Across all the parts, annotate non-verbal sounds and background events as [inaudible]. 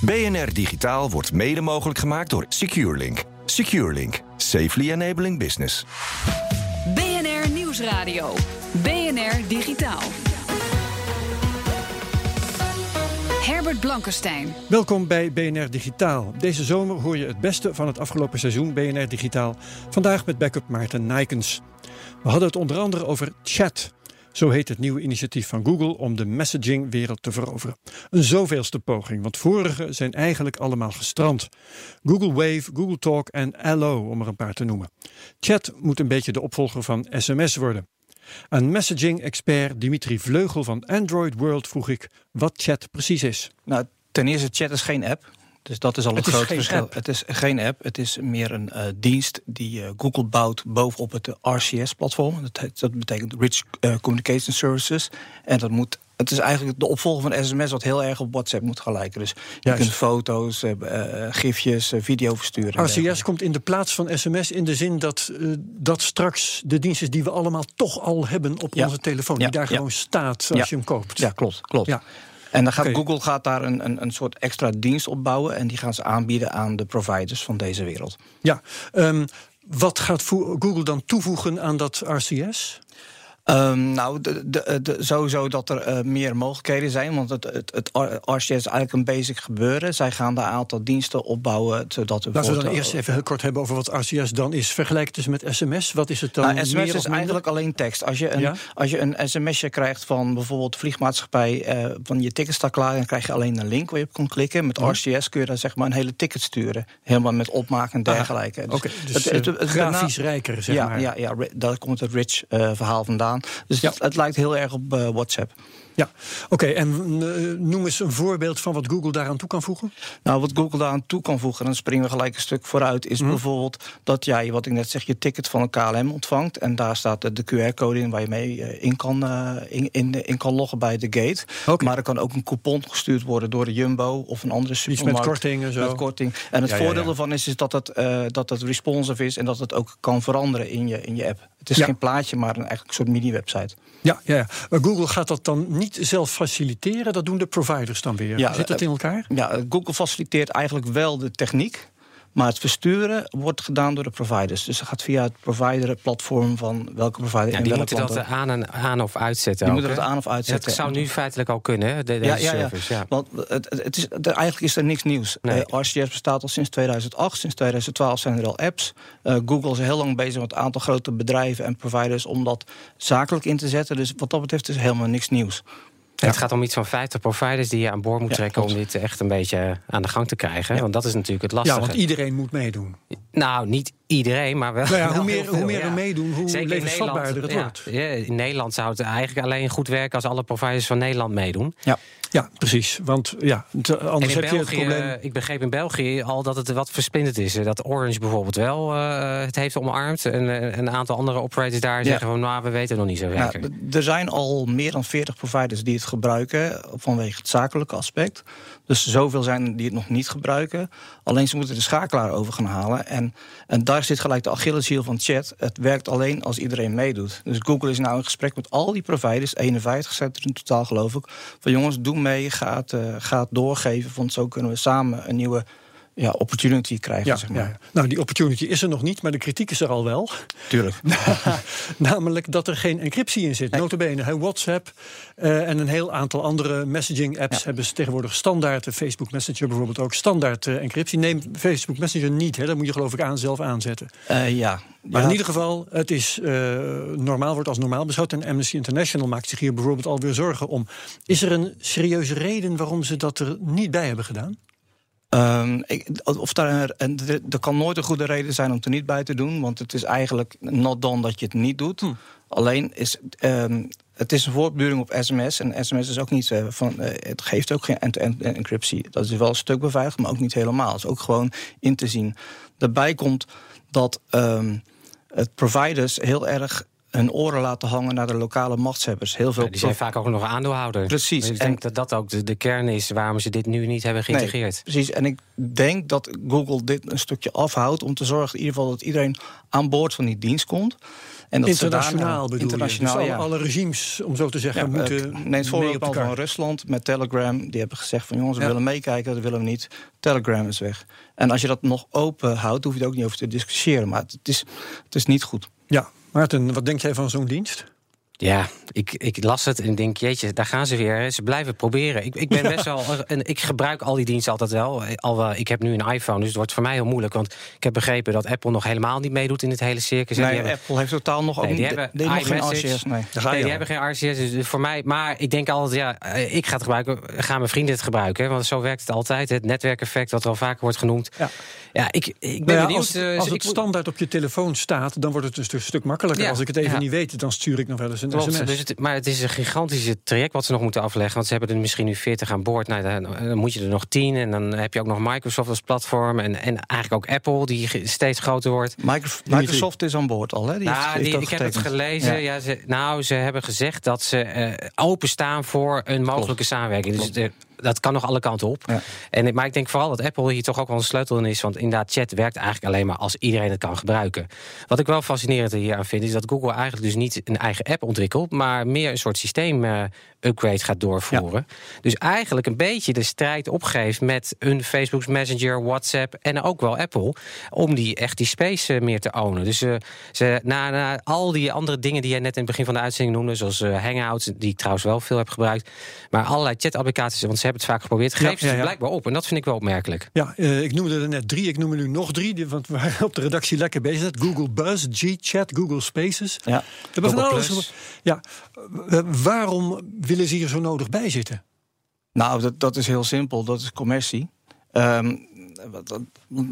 BNR Digitaal wordt mede mogelijk gemaakt door SecureLink. SecureLink. Safely enabling business. BNR Nieuwsradio. BNR Digitaal. Herbert Blankenstein. Welkom bij BNR Digitaal. Deze zomer hoor je het beste van het afgelopen seizoen BNR Digitaal. Vandaag met backup Maarten Nijkens. We hadden het onder andere over chat. Zo heet het nieuwe initiatief van Google om de messagingwereld te veroveren. Een zoveelste poging, want vorige zijn eigenlijk allemaal gestrand. Google Wave, Google Talk en Allo, om er een paar te noemen. Chat moet een beetje de opvolger van sms worden. Aan messaging-expert Dimitri Vleugel van Android World vroeg ik wat chat precies is. Nou, ten eerste, chat is geen app. Dus dat is al Het een is groot verschil. app. Het is geen app, het is meer een eh, dienst die eh, Google bouwt bovenop het RCS-platform. Dat, dat betekent Rich eh, Communication Services. En dat moet. Het is eigenlijk de opvolger van sms, wat heel erg op WhatsApp moet gaan lijken. Dus je kunt foto's, gifjes, video versturen. RCS komt in de plaats van sms in de zin dat dat straks de dienst is die we allemaal toch al hebben op Ja. onze telefoon. Ja, Die daar ja. gewoon staat als je hem koopt. Ja, klopt. klopt. Ja. En dan gaat. Google gaat daar een, een, een soort extra dienst op bouwen. En die gaan ze aanbieden aan de providers van deze wereld. Ja, ehm, wat gaat Google dan toevoegen aan dat RCS? Ehm, nou, de, de, de, sowieso dat er eh, meer mogelijkheden zijn. Want het, het, het RCS is eigenlijk een basic gebeuren. Zij gaan daar een aantal diensten opbouwen. Zodat Laten we dan eerst even heel kort hebben over wat RCS dan is. Vergelijk het dus met sms. Wat is het dan? Nou, sms of is eigenlijk alleen tekst. Als je een, Ja? als je een sms'je krijgt van bijvoorbeeld vliegmaatschappij... eh, van je ticket staat klaar, dan krijg je alleen een link waar je op kan klikken. Met Oh. RCS kun je dan zeg maar een hele ticket sturen. Helemaal met opmaken en dergelijke. Oké, dus, eh, grafisch rijker, zeg ja, maar. Ja, ja, daar komt het rich eh, verhaal vandaan. Dus Ja. het, het lijkt heel erg op eh, WhatsApp. Ja, oké. en eh, noem eens een voorbeeld van wat Google daaraan toe kan voegen. Nou, wat Google daaraan toe kan voegen, dan springen we gelijk een stuk vooruit, is bijvoorbeeld dat jij, wat ik net zeg, je ticket van een KLM ontvangt. En daar staat de, de QR-code in waar je mee eh, in, kan, eh, in, in, in kan loggen bij de gate. Maar er kan ook een coupon gestuurd worden door de Jumbo of een andere met supermarkt. korting en zo. Met korting. En het Ja, voordeel ja. ervan is, is dat, het, eh, dat het responsive is en dat het ook kan veranderen in je, in je app. Het is geen plaatje, maar een, eigenlijk een soort mini-website. Ja, ja, ja. Google gaat dat dan niet zelf faciliteren. Dat doen de providers dan weer. Ja, Zit dat eh, in elkaar? Ja, Google faciliteert eigenlijk wel de techniek. Maar het versturen wordt gedaan door de providers. Dus het gaat via het provider-platform van welke provider Ja, die moeten dat ook. aan, en, aan of uitzetten. Die ook, moeten dat aan of uitzetten. Dat zou nu feitelijk al kunnen, hè, de- deze Ja, ja, ja. service. Ja. Want het, het- is, er- eigenlijk is er niks nieuws. Nee. Eh, RCS bestaat al sinds 2008. Sinds 2012 zijn er al apps. Eh, Google is heel lang bezig met een aantal grote bedrijven en providers om dat zakelijk in te zetten. Dus wat dat betreft is helemaal niks nieuws. Het gaat om iets van 50 providers die je aan boord moet Ja, trekken... om dit echt een beetje aan de gang te krijgen. Want dat is natuurlijk het lastige. Ja, want iedereen moet meedoen. Nou, niet iedereen, maar wel. Nou ja, hoe meer, veel, hoe meer er meedoen, hoe Zeker levensvatbaarder het wordt. in Nederland zou het eigenlijk alleen goed werken als alle providers van Nederland meedoen. Ja. Ja, precies. Want ja, anders heb je het probleem. ik begreep in België al dat het wat versplinterd is. Dat Orange bijvoorbeeld wel eh, het heeft omarmd. En eh, een aantal andere operators daar Ja. zeggen van nou, we weten nog niet zo Nou, zeker. er zijn al meer dan 40 providers die het gebruiken vanwege het zakelijke aspect. Dus zoveel zijn die het nog niet gebruiken. Alleen ze moeten de schakelaar over gaan halen. En, en daar zit gelijk de Achilleshiel van chat. Het werkt alleen als iedereen meedoet. Dus Google is nou in gesprek met al die providers, 51 zijn er in totaal geloof ik. Van jongens, doe mee, ga het, eh, doorgeven. Want zo kunnen we samen een nieuwe ja, opportunity krijgen. Ja, zeg maar. ja. Nou, die opportunity is er nog niet, maar de kritiek is er al wel. Tuurlijk. [laughs] Namelijk dat er geen encryptie in zit. Notabene, hè, WhatsApp eh, en een heel aantal andere messaging-apps hebben ze tegenwoordig standaard. de Facebook Messenger bijvoorbeeld ook standaard eh, encryptie. Neem Facebook Messenger niet, hè, dat moet je geloof ik aan zelf aanzetten. Eh, ja. Maar Ja. in ieder geval, het is eh, normaal, wordt als normaal beschouwd. En Amnesty International maakt zich hier bijvoorbeeld alweer zorgen om. Is er een serieuze reden waarom ze dat er niet bij hebben gedaan? Ehm, ik, of daar en er, kan nooit een goede reden zijn om er niet bij te doen. Want het is eigenlijk not done dat je het niet doet. Alleen is. ehm, het is een voortduring op sms. En sms is ook niet uh, van. Uh, het geeft ook geen end-to-end encryptie. Dat is wel een stuk beveiligd, maar ook niet helemaal. Het is ook gewoon in te zien. Daarbij komt dat um, het providers heel erg hun oren laten hangen naar de lokale machtshebbers. Heel veel ja, die zijn vaak ook nog aandeelhouder. Precies. ik denk dat dat ook de, de, kern is waarom ze dit nu niet hebben geïntegreerd. Nee, precies. En ik denk dat Google dit een stukje afhoudt om te zorgen in ieder geval dat iedereen aan boord van die dienst komt. En dat internationaal bedoel internationaal, je? Dus alle, regimes, om zo te zeggen, ja, moeten Neem het voorbeeld van Rusland met Telegram. Die hebben gezegd van jongens, we willen meekijken, dat willen we niet. Telegram is weg. En als je dat nog open houdt, hoef je er ook niet over te discussiëren. Maar het is, het is niet goed. Ja, Maarten, wat denk jij van zo'n dienst? Ja, ik, ik las het en denk, jeetje, daar gaan ze weer. Ze blijven proberen. Ik, ik ben best wel. En ik gebruik al die diensten altijd wel. Al, ik heb nu een iPhone, dus het wordt voor mij heel moeilijk. Want ik heb begrepen dat Apple nog helemaal niet meedoet in het hele circus. Nee, hebben, Apple heeft totaal nog ook nee, die hebben die nog geen RCS. Nee, nee die hebben geen RCS. Dus voor mij. Maar ik denk altijd, ja, eh, ik ga het gebruiken. Gaan mijn vrienden het gebruiken? Want zo werkt het altijd. Het netwerkeffect, wat er al vaker wordt genoemd. Ja, ja ik, ik ben nou benieuwd. Als, als het ik, standaard op je telefoon staat, dan wordt het een stuk, makkelijker. als ik het even niet weet, dan stuur ik nog wel eens een Klopt, sms. Dus het, maar het is een gigantische traject wat ze nog moeten afleggen. Want ze hebben er misschien nu 40 aan boord. Nou, dan, moet je er nog 10. En dan heb je ook nog Microsoft als platform. En, en eigenlijk ook Apple, die steeds groter wordt. Microsoft is aan boord al, hè? Die nou, die, ik heb het gelezen. Ja. ze, nou, ze hebben gezegd dat ze uh, openstaan voor een mogelijke samenwerking. Dus de, dat kan nog alle kanten op. Ja. En, maar ik denk vooral dat Apple hier toch ook wel een sleutel in is. Want inderdaad, chat werkt eigenlijk alleen maar als iedereen het kan gebruiken. Wat ik wel fascinerend hier aan vind, is dat Google eigenlijk dus niet een eigen app ontwikkelt, maar meer een soort systeem uh, upgrade gaat doorvoeren. Dus eigenlijk een beetje de strijd opgeeft met een Facebook Messenger, WhatsApp en ook wel Apple. Om die echt die space uh, meer te ownen. Dus uh, ze, na, na, al die andere dingen die jij net in het begin van de uitzending noemde, zoals Hangouts, die ik trouwens wel veel heb gebruikt, maar allerlei chat-applicaties, want ze hebben het vaak geprobeerd, geven ja, ja, ze blijkbaar op. En dat vind ik wel opmerkelijk. Ja, ik noemde er net drie, ik noem er nu nog drie, want we waren op de redactie lekker bezig. Google Buzz, G-Chat, Google Spaces. Ja, we hebben van alles. Ja, waarom willen ze hier zo nodig bij zitten? Nou, dat, dat is heel simpel. Dat is commercie. Um,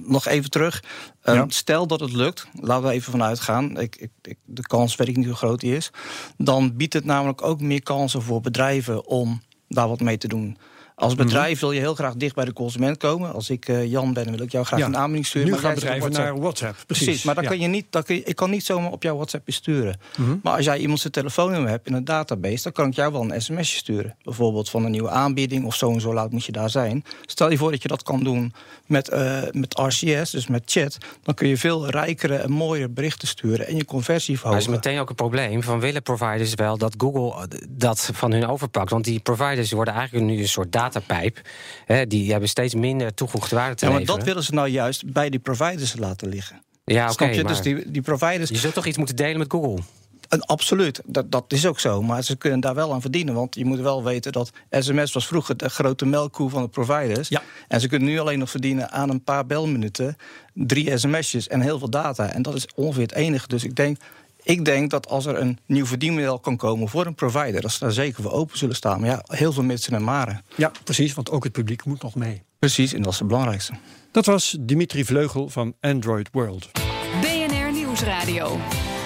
nog even terug. Um, Stel dat het lukt, laten we even vanuit gaan. Ik, ik, de kans weet ik niet hoe groot die is. Dan biedt het namelijk ook meer kansen voor bedrijven om daar wat mee te doen. Als mhm. bedrijf wil je heel graag dicht bij de consument komen. Als ik uh, Jan ben, wil ik jou graag een aanbieding sturen. Nu gaan bedrijven naar WhatsApp. Precies, maar dan kun je niet, dan kun je, ik kan niet zomaar op jouw WhatsApp sturen. Mhm. Maar als jij iemand zijn telefoonnummer hebt in een database... dan kan ik jou wel een sms'je sturen. Bijvoorbeeld van een nieuwe aanbieding of zo en zo laat moet je daar zijn. Stel je voor dat je dat kan doen met, uh, met RCS, dus met chat... dan kun je veel rijkere en mooier berichten sturen... en je conversie verhogen. Maar is meteen ook een probleem van willen providers wel... dat Google dat van hun overpakt. Want die providers worden eigenlijk nu een soort data datapijp. Hè, die hebben steeds minder toegevoegde waarde te ja, maar dat willen ze nou juist bij die providers laten liggen. Ja, oké. Okay, dus die, die providers. Je zult toch iets moeten delen met Google? En absoluut, dat, dat is ook zo. Maar ze kunnen daar wel aan verdienen. Want je moet wel weten dat sms was vroeger de grote melkkoe van de providers. Ja. En ze kunnen nu alleen nog verdienen aan een paar belminuten, drie sms'jes en heel veel data. En dat is ongeveer het enige. Dus ik denk, ik denk dat als er een nieuw verdienmodel kan komen voor een provider, dat ze daar zeker voor open zullen staan. Maar ja, heel veel mensen en maren. Ja, precies, want ook het publiek moet nog mee. Precies, en dat is het belangrijkste. Dat was Dimitri Vleugel van Android World. BNR Nieuwsradio.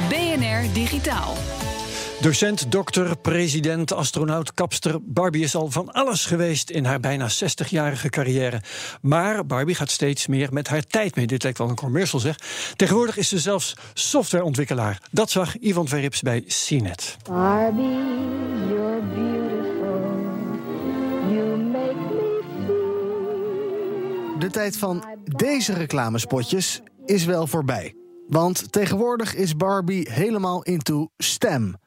BNR Digitaal. Docent, dokter, president, astronaut, kapster. Barbie is al van alles geweest in haar bijna 60-jarige carrière. Maar Barbie gaat steeds meer met haar tijd mee. Dit lijkt wel een commercial zeg. Tegenwoordig is ze zelfs softwareontwikkelaar. Dat zag Ivan Verrips bij CNET. Barbie, you're beautiful. You make me feel... De tijd van deze reclamespotjes is wel voorbij. Want tegenwoordig is Barbie helemaal into STEM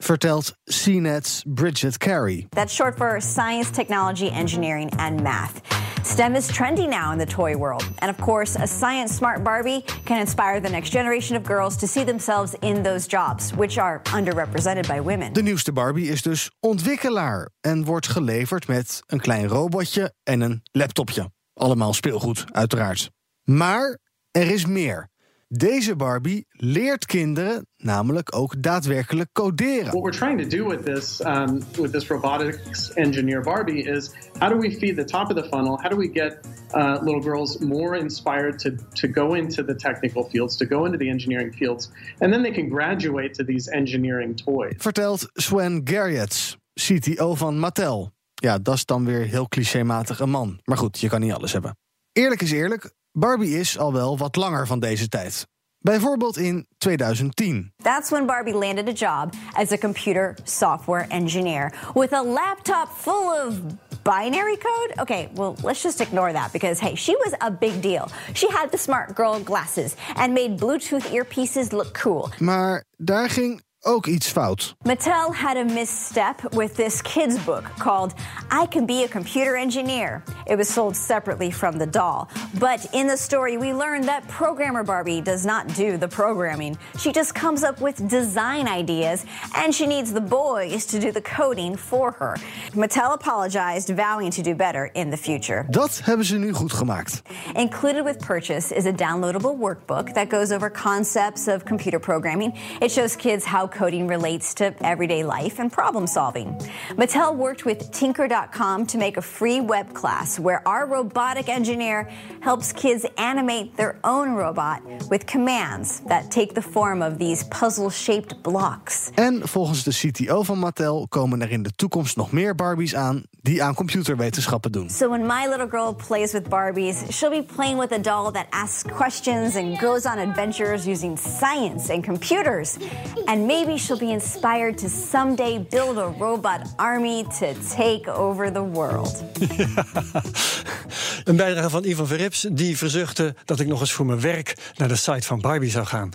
vertelt CNET's Bridget Carey. That's short for Science, Technology, Engineering and Math. STEM is trendy now in the toy world. And of course, a science smart Barbie can inspire the next generation of girls to see themselves in those jobs, which are underrepresented by women. De nieuwste Barbie is dus ontwikkelaar en wordt geleverd met een klein robotje en een laptopje. Allemaal speelgoed, uiteraard. Maar er is meer. Deze Barbie leert kinderen namelijk ook daadwerkelijk coderen. What we're trying to do with this um, with this robotics engineer Barbie is how do we feed the top of the funnel? How do we get uh, little girls more inspired to to go into the technical fields, to go into the engineering fields, and then they can graduate to these engineering toys. Vertelt Sven Gerjets, CTO van Mattel. Ja, dat is dan weer heel clichématig een man. Maar goed, je kan niet alles hebben. Eerlijk is eerlijk, Barbie is al wel wat langer van deze tijd. Bijvoorbeeld in 2010. That's when Barbie landed a job as a computer software engineer with a laptop full of binary code? Okay, well, let's just ignore that because, hey, she was a big deal. She had the smart girl glasses and made Bluetooth earpieces look cool. Maar daar ging ook iets fout. Mattel had a misstep with this kids book called I Can Be a Computer Engineer. It was sold separately from the doll. But in the story, we learned that programmer Barbie does not do the programming. She just comes up with design ideas and she needs the boys to do the coding for her. Mattel apologized, vowing to do better in the future. Dat hebben ze nu goed gemaakt. Included with purchase is a downloadable workbook that goes over concepts of computer programming. It shows kids how coding relates to everyday life and problem solving. Mattel worked with Tinker.com to make a free web class where our robotic engineer helps kids animate their own robot with commands that take the form of these puzzle shaped blocks. En volgens de CTO van Mattel komen er in de toekomst nog meer Barbies aan die aan computerwetenschappen doen. So when my little girl plays with Barbies, she'll be playing with a doll that asks questions and goes on adventures using science and computers. And maybe she'll be inspired to someday build a robot army to take over the world. [laughs] Een bijdrage van Ivan Verrips, die verzuchtte dat ik nog eens voor mijn werk naar de site van Barbie zou gaan.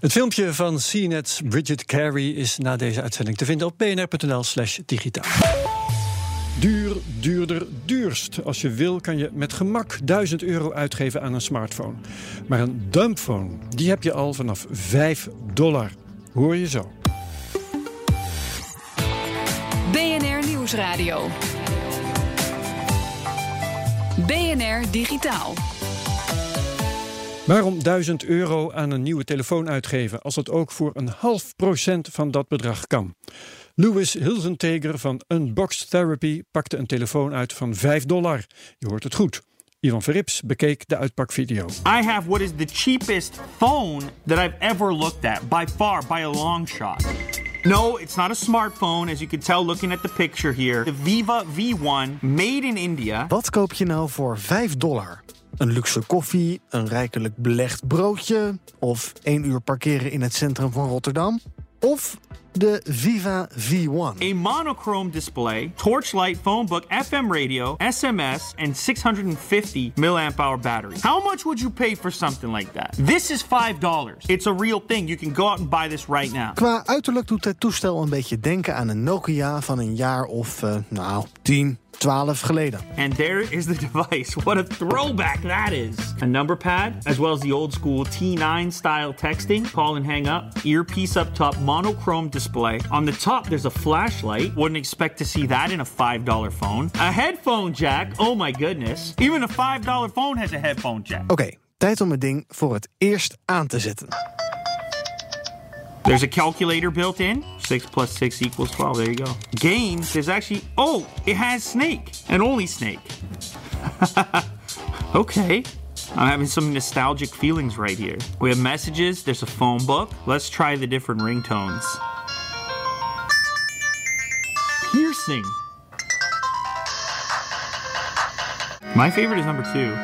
Het filmpje van CNET's Bridget Carey is na deze uitzending te vinden op bnr.nl/slash digitaal. Duur, duurder, duurst. Als je wil kan je met gemak 1000 euro uitgeven aan een smartphone. Maar een dumbphone, die heb je al vanaf 5 dollar. Hoor je zo. BNR Nieuwsradio. BNR Digitaal. Waarom 1000 euro aan een nieuwe telefoon uitgeven als het ook voor een half procent van dat bedrag kan? Louis Hilzenteger van Unboxed Therapy pakte een telefoon uit van 5 dollar. Je hoort het goed. Ivan Verrips bekeek de uitpakvideo. I have what is the cheapest phone that I've ever looked at, by far, by a long shot. No, it's not a smartphone, as you can tell looking at the picture here. The Viva V1, made in India. Wat koop je nou voor 5 dollar? Een luxe koffie, een rijkelijk belegd broodje... of één uur parkeren in het centrum van Rotterdam? Of de Viva V1. A monochrome display, torchlight phone book, FM radio, SMS, and 650 milliamp hour battery. How much would you pay for something like that? This is $5. It's a real thing. You can go out and buy this right now. Qua uiterlijk doet het toestel een beetje denken aan een Nokia van een jaar of, uh, nou, 10, 12 geleden. And there is the [laughs] device. What a throwback that is. A number pad, as well as the old school T9 style texting, call and hang up, earpiece up top, monochrome display. On the top, there's a flashlight. Wouldn't expect to see that in a $5 phone. A headphone jack. Oh my goodness. Even a $5 phone has a headphone jack. Oké, okay, tijd om het ding voor het eerst aan te zetten. There's a calculator built in. 6 plus 6 equals 12. There you go. Games, there's actually. Oh, it has Snake. And only Snake. [laughs] okay. I'm having some nostalgic feelings right here. We have messages, there's a phone book. Let's try the different ringtones. Piercing. My favorite is number two.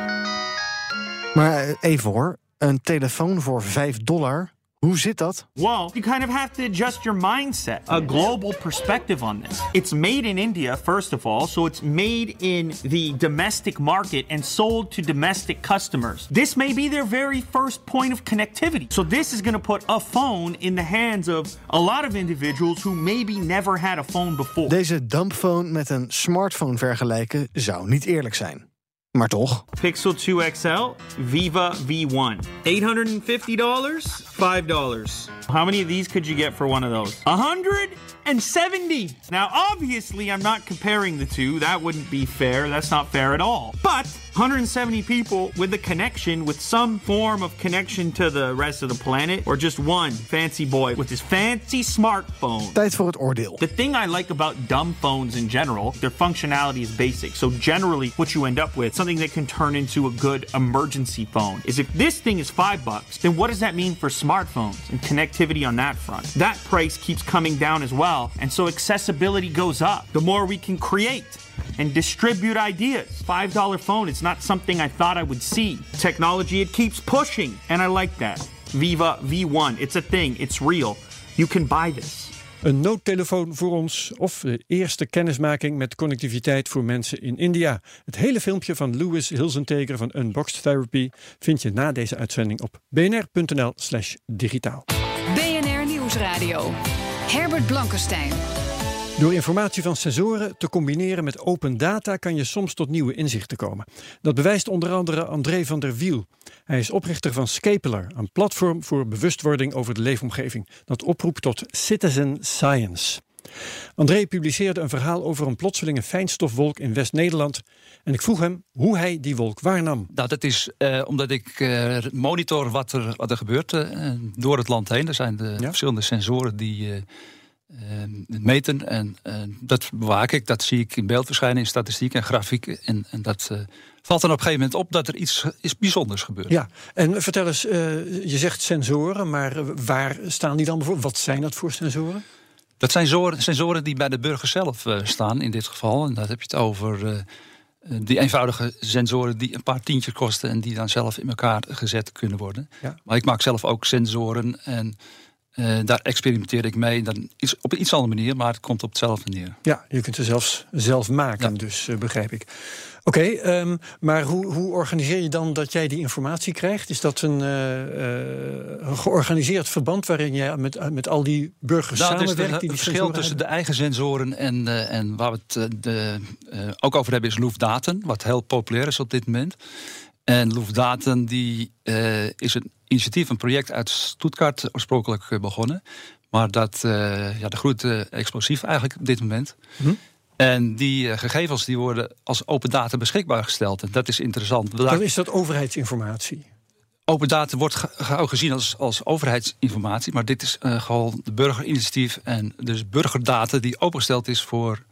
Maar eh, even hoor, een telefoon voor 5 dollar. Hoe zit dat? Well, you kind of have to adjust your mindset, a global perspective on this. It's made in India, first of all, so it's made in the domestic market and sold to domestic customers. This may be their very first point of connectivity. So, this is going to put a phone in the hands of a lot of individuals who maybe never had a phone before. Deze dumbphone met een smartphone vergelijken zou niet eerlijk zijn. Maar toch. Pixel 2 XL, Viva V1. $850, $5. How many of these could you get for one of those? 100 170. Now, obviously, I'm not comparing the two. That wouldn't be fair. That's not fair at all. But 170 people with a connection, with some form of connection to the rest of the planet, or just one fancy boy with his fancy smartphone. Tijd voor het oordeel. The thing I like about dumb phones in general, their functionality is basic. So generally, what you end up with, something that can turn into a good emergency phone, is if this thing is five bucks, then what does that mean for smartphones and connectivity on that front? That price keeps coming down as well, and so accessibility goes up. The more we can create and distribute ideas. $5 phone, it's not something I thought I would see. Technology, it keeps pushing, and I like that. Viva V1, it's a thing, it's real. You can buy this. Een noodtelefoon voor ons of de eerste kennismaking met connectiviteit voor mensen in India. Het hele filmpje van Louis Hilsenteger van Unboxed Therapy vind je na deze uitzending op bnr.nl/slash digitaal. BNR Nieuwsradio. Herbert Blankenstein. Door informatie van sensoren te combineren met open data kan je soms tot nieuwe inzichten komen. Dat bewijst onder andere André van der Wiel. Hij is oprichter van Scapeler, een platform voor bewustwording over de leefomgeving dat oproept tot citizen science. André publiceerde een verhaal over een plotselinge fijnstofwolk in West-Nederland. En ik vroeg hem hoe hij die wolk waarnam. Nou, dat is uh, omdat ik uh, monitor wat er, wat er gebeurt uh, door het land heen. Er zijn de ja? verschillende sensoren die meten. En dat bewaak ik. Dat zie ik in beeld verschijnen in statistiek en grafiek. En, en dat valt dan op een gegeven moment op dat er iets is bijzonders gebeurt. Ja, en vertel eens, je zegt sensoren, maar waar staan die dan voor? Wat zijn dat voor sensoren? Dat zijn sensoren, sensoren die bij de burger zelf staan in dit geval. En dat heb je het over die eenvoudige sensoren die een paar tientjes kosten en die dan zelf in elkaar gezet kunnen worden. Ja. Maar ik maak zelf ook sensoren en uh, daar experimenteer ik mee. Dan is op een iets andere manier, maar het komt op hetzelfde neer. Ja, je kunt ze zelfs zelf maken, ja. dus begrijp ik. Oké, okay, um, maar hoe, hoe, organiseer je dan dat jij die informatie krijgt? Is dat een, uh, een georganiseerd verband waarin jij met, met al die burgers nou, samenwerkt? Het die verschil tussen de eigen sensoren en, en waar we het de, ook over hebben is Loefdaten, wat heel populair is op dit moment. En Loefdaten die, is een initiatief, een project uit Stuttgart oorspronkelijk begonnen. Maar dat ja, de groeit explosief eigenlijk op dit moment. Hm? En die uh, gegevens die worden als open data beschikbaar gesteld. En dat is interessant. Dan is dat overheidsinformatie? Open data wordt ge gezien als, als overheidsinformatie. Maar dit is gewoon de burgerinitiatief en dus burgerdata die opengesteld is voor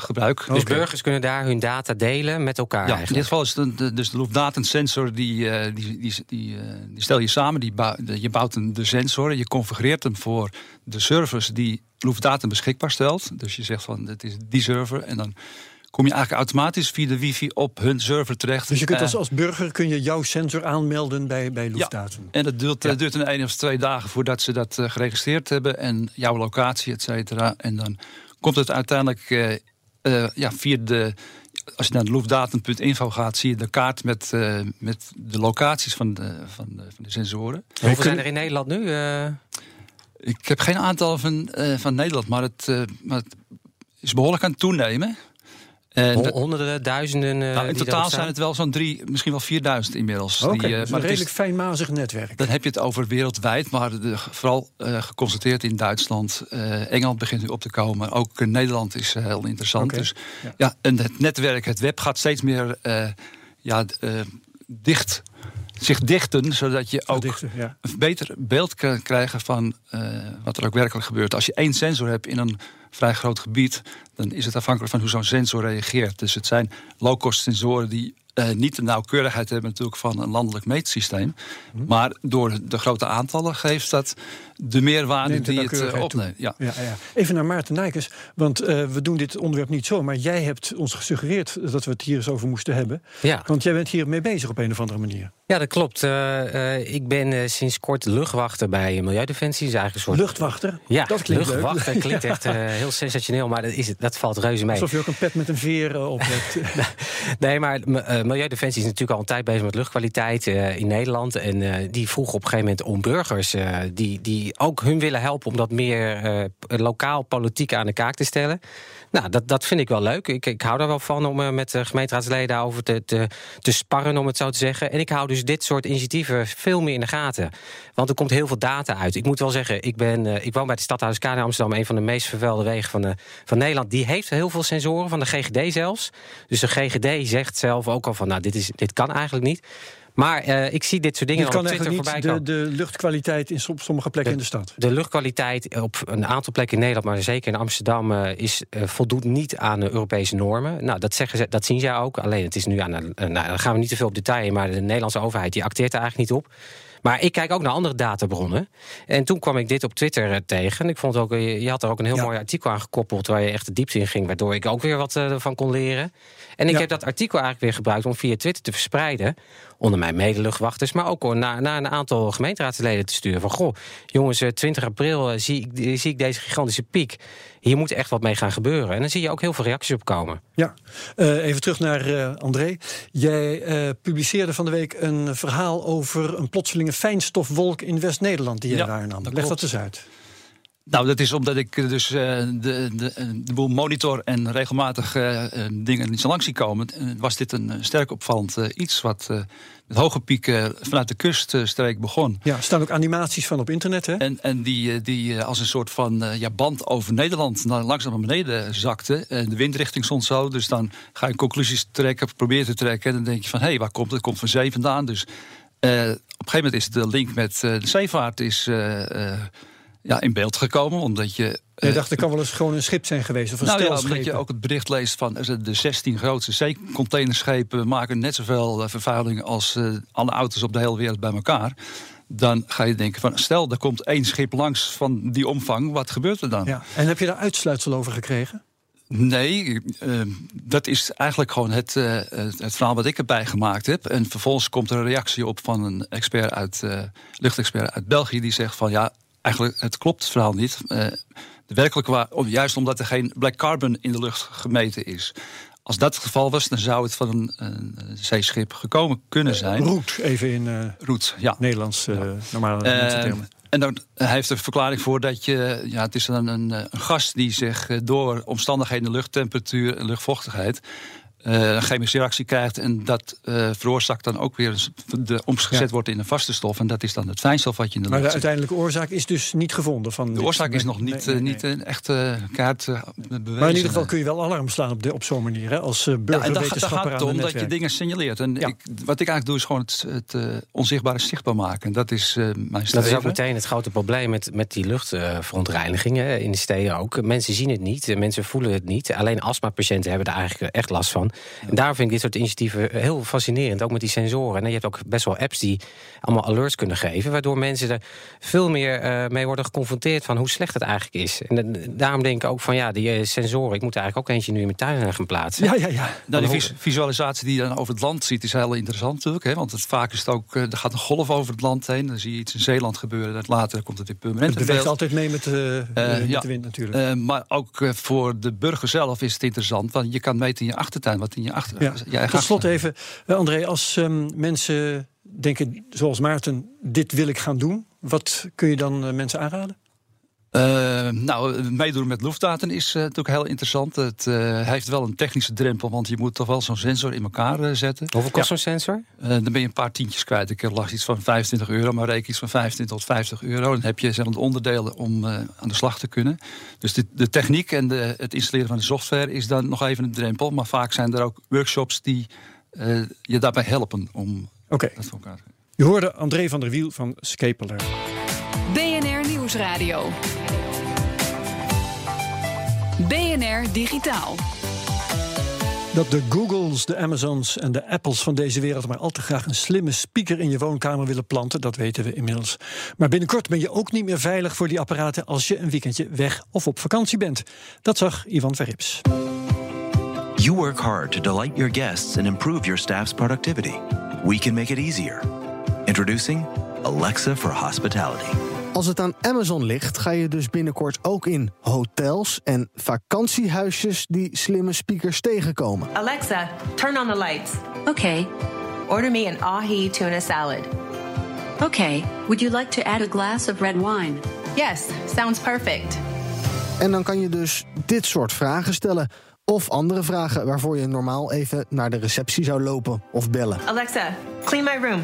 gebruik. Dus okay. burgers kunnen daar hun data delen met elkaar. Ja, eigenlijk. in dit geval is het de, dus de Luftdatensensor, die, uh, die, die, die, uh, die, stel je samen. Die bouw, de, je bouwt een, de sensor, je configureert hem voor de servers die Luftdaten beschikbaar stelt. Dus je zegt van, het is die server en dan kom je eigenlijk automatisch via de wifi op hun server terecht. Dus je kunt als, als burger kun je jouw sensor aanmelden bij, bij Luftdaten? Ja, en dat duurt, ja. duurt een één of twee dagen voordat ze dat geregistreerd hebben. En jouw locatie, et cetera. En dan komt het uiteindelijk uh, uh, ja, via de. Als je naar de loefdatum.info gaat, zie je de kaart met, uh, met de locaties van de, van de, van de sensoren. Hoeveel zijn er in Nederland nu? Uh... Ik heb geen aantal van, van Nederland, maar het, maar het is behoorlijk aan het toenemen. En Honderden, duizenden. Nou, in totaal zijn het wel zo'n drie, misschien wel 4000 inmiddels. Oké, okay, uh, maar een redelijk is, fijnmazig netwerk. Dan heb je het over wereldwijd, maar de, vooral uh, geconstateerd in Duitsland. Uh, Engeland begint nu op te komen. Ook Nederland is heel interessant. Okay. Dus ja. ja. en het netwerk, het web gaat steeds meer ja, dicht zich dichten, zodat je ook dichten, ja. een beter beeld kan krijgen van uh, wat er ook werkelijk gebeurt. Als je één sensor hebt in een vrij groot gebied, dan is het afhankelijk van hoe zo'n sensor reageert. Dus het zijn low-cost sensoren die uh, niet de nauwkeurigheid hebben natuurlijk van een landelijk meetsysteem. Hm. Maar door de grote aantallen geeft dat de meerwaarde Neemt die het uh, opneemt. Ja. Ja, ja. Even naar Maarten Nijkers, want uh, we doen dit onderwerp niet zo, maar jij hebt ons gesuggereerd dat we het hier eens over moesten hebben. Ja. Want jij bent hier mee bezig op een of andere manier. Ja, dat klopt. Uh, ik ben sinds kort luchtwachter bij Milieudefensie. Is eigenlijk een soort... Luchtwachter? Ja, dat klinkt luchtwachter leuk. klinkt echt [laughs] heel sensationeel, maar dat, is het, dat valt reuze mee. Alsof je ook een pet met een veer op hebt. [laughs] nee, maar Milieudefensie is natuurlijk al een tijd bezig met luchtkwaliteit in Nederland. En die vroeg op een gegeven moment om burgers die, die ook hun willen helpen om dat meer uh, lokaal politiek aan de kaak te stellen. Nou, dat, dat vind ik wel leuk. Ik, ik hou daar wel van om uh, met de gemeenteraadsleden over te, te, te sparren, om het zo te zeggen. En ik hou dus dit soort initiatieven veel meer in de gaten. Want er komt heel veel data uit. Ik moet wel zeggen, ik, ben, ik woon bij de Stadhuis in Amsterdam, een van de meest vervuilde wegen van, van Nederland. Die heeft heel veel sensoren, van de GGD zelfs. Dus de GGD zegt zelf ook al van, nou, dit, is, dit kan eigenlijk niet. Maar uh, ik zie dit soort dingen dit kan op Twitter niet voorbij komen. De, de luchtkwaliteit in sommige plekken de, in de stad. De luchtkwaliteit op een aantal plekken in Nederland, maar zeker in Amsterdam, uh, is, uh, voldoet niet aan de Europese normen. Nou, dat, zeggen ze, dat zien zij ook. Alleen het is nu aan. nou, daar gaan we niet te veel op detail in, maar de Nederlandse overheid die acteert er eigenlijk niet op. Maar ik kijk ook naar andere databronnen. En toen kwam ik dit op Twitter uh, tegen. Ik vond ook, je had er ook een heel ja. mooi artikel aan gekoppeld... waar je echt de diepte in ging, waardoor ik ook weer wat uh, van kon leren. En ik ja. heb dat artikel eigenlijk weer gebruikt om via Twitter te verspreiden... onder mijn medeluchtwachters, maar ook naar, naar een aantal gemeenteraadsleden te sturen. Van, goh, jongens, 20 april zie ik, zie ik deze gigantische piek. Hier moet echt wat mee gaan gebeuren. En dan zie je ook heel veel reacties op komen. Ja, uh, even terug naar uh, André. Jij uh, publiceerde van de week een verhaal over een plotselinge fijnstofwolk in West-Nederland die je ja, waarnam. Leg dat eens uit. Nou, dat is omdat ik dus de, de, de boel monitor en regelmatig dingen niet zo lang zie komen. Was dit een sterk opvallend iets wat met hoge pieken vanuit de kuststreek begon. Ja, er staan ook animaties van op internet, hè? En, en die, die als een soort van ja, band over Nederland naar, langzaam naar beneden zakte. En de windrichting stond zo, dus dan ga je conclusies trekken, probeer te trekken. En dan denk je van, hé, hey, waar komt het? Het komt van zee vandaan. Dus uh, op een gegeven moment is de link met uh, de zeevaart is, uh, ja, in beeld gekomen. Omdat je. Je dacht, er kan wel eens gewoon een schip zijn geweest. Of een nou ja, omdat je ook het bericht leest van de 16 grootste zeecontainerschepen maken net zoveel vervuiling als alle auto's op de hele wereld bij elkaar. Dan ga je denken van stel, er komt één schip langs van die omvang, wat gebeurt er dan? Ja. En heb je daar uitsluitsel over gekregen? Nee, uh, dat is eigenlijk gewoon het, uh, het verhaal wat ik erbij gemaakt heb. En vervolgens komt er een reactie op van een expert uit, uh, luchtexpert uit België, die zegt van ja, eigenlijk het klopt het verhaal niet. de werkelijke waar, juist omdat er geen black carbon in de lucht gemeten is. Als dat het geval was, dan zou het van een, een zeeschip gekomen kunnen zijn. Roet, even in Roet, ja. Nederlands ja. normale termen. En dan hij heeft een verklaring voor dat je, ja, het is dan een, een gas die zich door omstandigheden, luchttemperatuur en luchtvochtigheid, uh, een chemische reactie krijgt. En dat uh, veroorzaakt dan ook weer de, omgezet ja. wordt in een vaste stof. En dat is dan het fijnstof wat je in de maar de uiteindelijke oorzaak is dus niet gevonden? Van de oorzaak is nog niet, nee, nee, nee. niet een echte kaart uh, bewezen. Maar in ieder geval kun je wel alarm slaan op, de, op zo'n manier. Hè, als burgerwetenschapper ja, daar gaat het om dat je dingen signaleert. En ja. ik, wat ik eigenlijk doe is gewoon het, het onzichtbare zichtbaar maken. En dat is mijn streven. Dat is ook meteen het grote probleem met, met die luchtverontreinigingen in de steden ook. Mensen zien het niet, mensen voelen het niet. Alleen astmapatiënten hebben er eigenlijk echt last van. En daarom vind dit soort initiatieven heel fascinerend. Ook met die sensoren. En je hebt ook best wel apps die allemaal alerts kunnen geven. Waardoor mensen er veel meer uh, mee worden geconfronteerd van hoe slecht het eigenlijk is. En uh, daarom denk ik ook van ja, die uh, sensoren. Ik moet er eigenlijk ook eentje nu in mijn tuin gaan plaatsen. Ja, ja, ja. Nou, die vis visualisatie die je dan over het land ziet is heel interessant natuurlijk. Hè? Want het, vaak is het ook, er gaat een golf over het land heen. Dan zie je iets in Zeeland gebeuren. Dat later komt het weer permanent. Het beweegt altijd mee met, de, met ja, de wind natuurlijk. maar ook voor de burger zelf is het interessant. Want je kan meten in je achtertuin wat in je achtertuin ja. Tot slot even, André, als um, mensen denken zoals Maarten, dit wil ik gaan doen, wat kun je dan uh, mensen aanraden? Uh, nou, meedoen met luchtdaten is uh, natuurlijk heel interessant. Het uh, heeft wel een technische drempel, want je moet toch wel zo'n sensor in elkaar zetten. Hoeveel kost ja. zo'n sensor? dan ben je een paar tientjes kwijt. Ik lag iets van 25 euro, maar reken iets van 25 tot 50 euro. Dan heb je zeg, onderdelen om aan de slag te kunnen. Dus de, de techniek en de, het installeren van de software is dan nog even een drempel. Maar vaak zijn er ook workshops die je daarbij helpen om okay. dat voor elkaar te krijgen. Je hoorde André van der Wiel van Scapeler. BNR Nieuwsradio. BNR Digitaal. Dat de Googles, de Amazons en de Apples van deze wereld maar al te graag een slimme speaker in je woonkamer willen planten, dat weten we inmiddels. Maar binnenkort ben je ook niet meer veilig voor die apparaten als je een weekendje weg of op vakantie bent. Dat zag Ivan Verrips. You work hard to delight your guests and improve your staff's productivity. We can make it easier. Introducing Alexa for Hospitality. Als het aan Amazon ligt, ga je dus binnenkort ook in hotels en vakantiehuisjes die slimme speakers tegenkomen. Alexa, turn on the lights. Okay. Order me an ahi tuna salad. Okay. Would you like to add a glass of red wine? Yes, sounds perfect. En dan kan je dus dit soort vragen stellen. Of andere vragen waarvoor je normaal even naar de receptie zou lopen of bellen. Alexa, clean my room.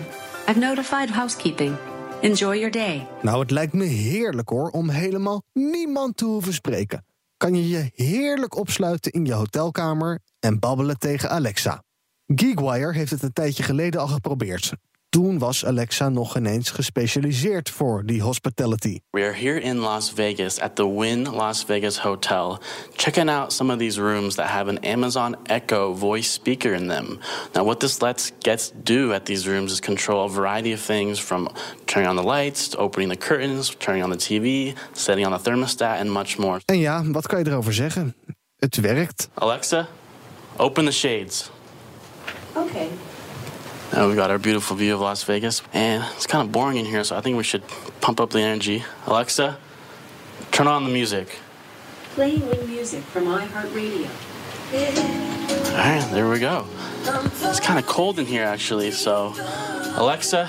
I've notified housekeeping. Enjoy your day. Nou, het lijkt me heerlijk hoor om helemaal niemand te hoeven spreken. Kan je je heerlijk opsluiten in je hotelkamer en babbelen tegen Alexa. Geekwire heeft het een tijdje geleden al geprobeerd. Toen was Alexa nog ineens gespecialiseerd voor die hospitality. We are here in Las Vegas at the Wynn Las Vegas Hotel, checking out some of these rooms that have an Amazon Echo voice speaker in them. Now, what this lets guests do at these rooms is control a variety of things from turning on the lights, to opening the curtains, turning on the TV, setting on the thermostat, and much more. En ja, wat kan je erover zeggen? Het werkt. Alexa, open the shades. Okay. Now we've got our beautiful view of Las Vegas. And it's kind of boring in here, so I think we should pump up the energy. Alexa, turn on the music. Playing Win music from iHeartRadio. All right, there we go. It's kind of cold in here, actually. So, Alexa,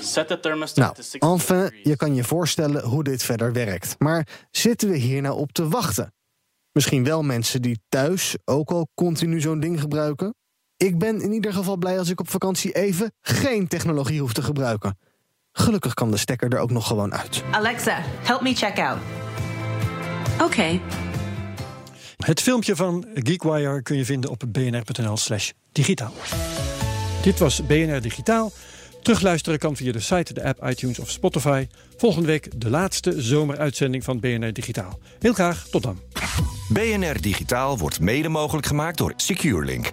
set the thermostat Nou, to 60 enfin, je kan je voorstellen hoe dit verder werkt. Maar zitten we hier nou op te wachten? Misschien wel mensen die thuis ook al continu zo'n ding gebruiken? Ik ben in ieder geval blij als ik op vakantie even geen technologie hoef te gebruiken. Gelukkig kan de stekker er ook nog gewoon uit. Alexa, help me check out. Okay. Het filmpje van Geekwire kun je vinden op bnr.nl/slash digitaal. Dit was BNR Digitaal. Terugluisteren kan via de site, de app, iTunes of Spotify. Volgende week de laatste zomeruitzending van BNR Digitaal. Heel graag, tot dan. BNR Digitaal wordt mede mogelijk gemaakt door SecureLink.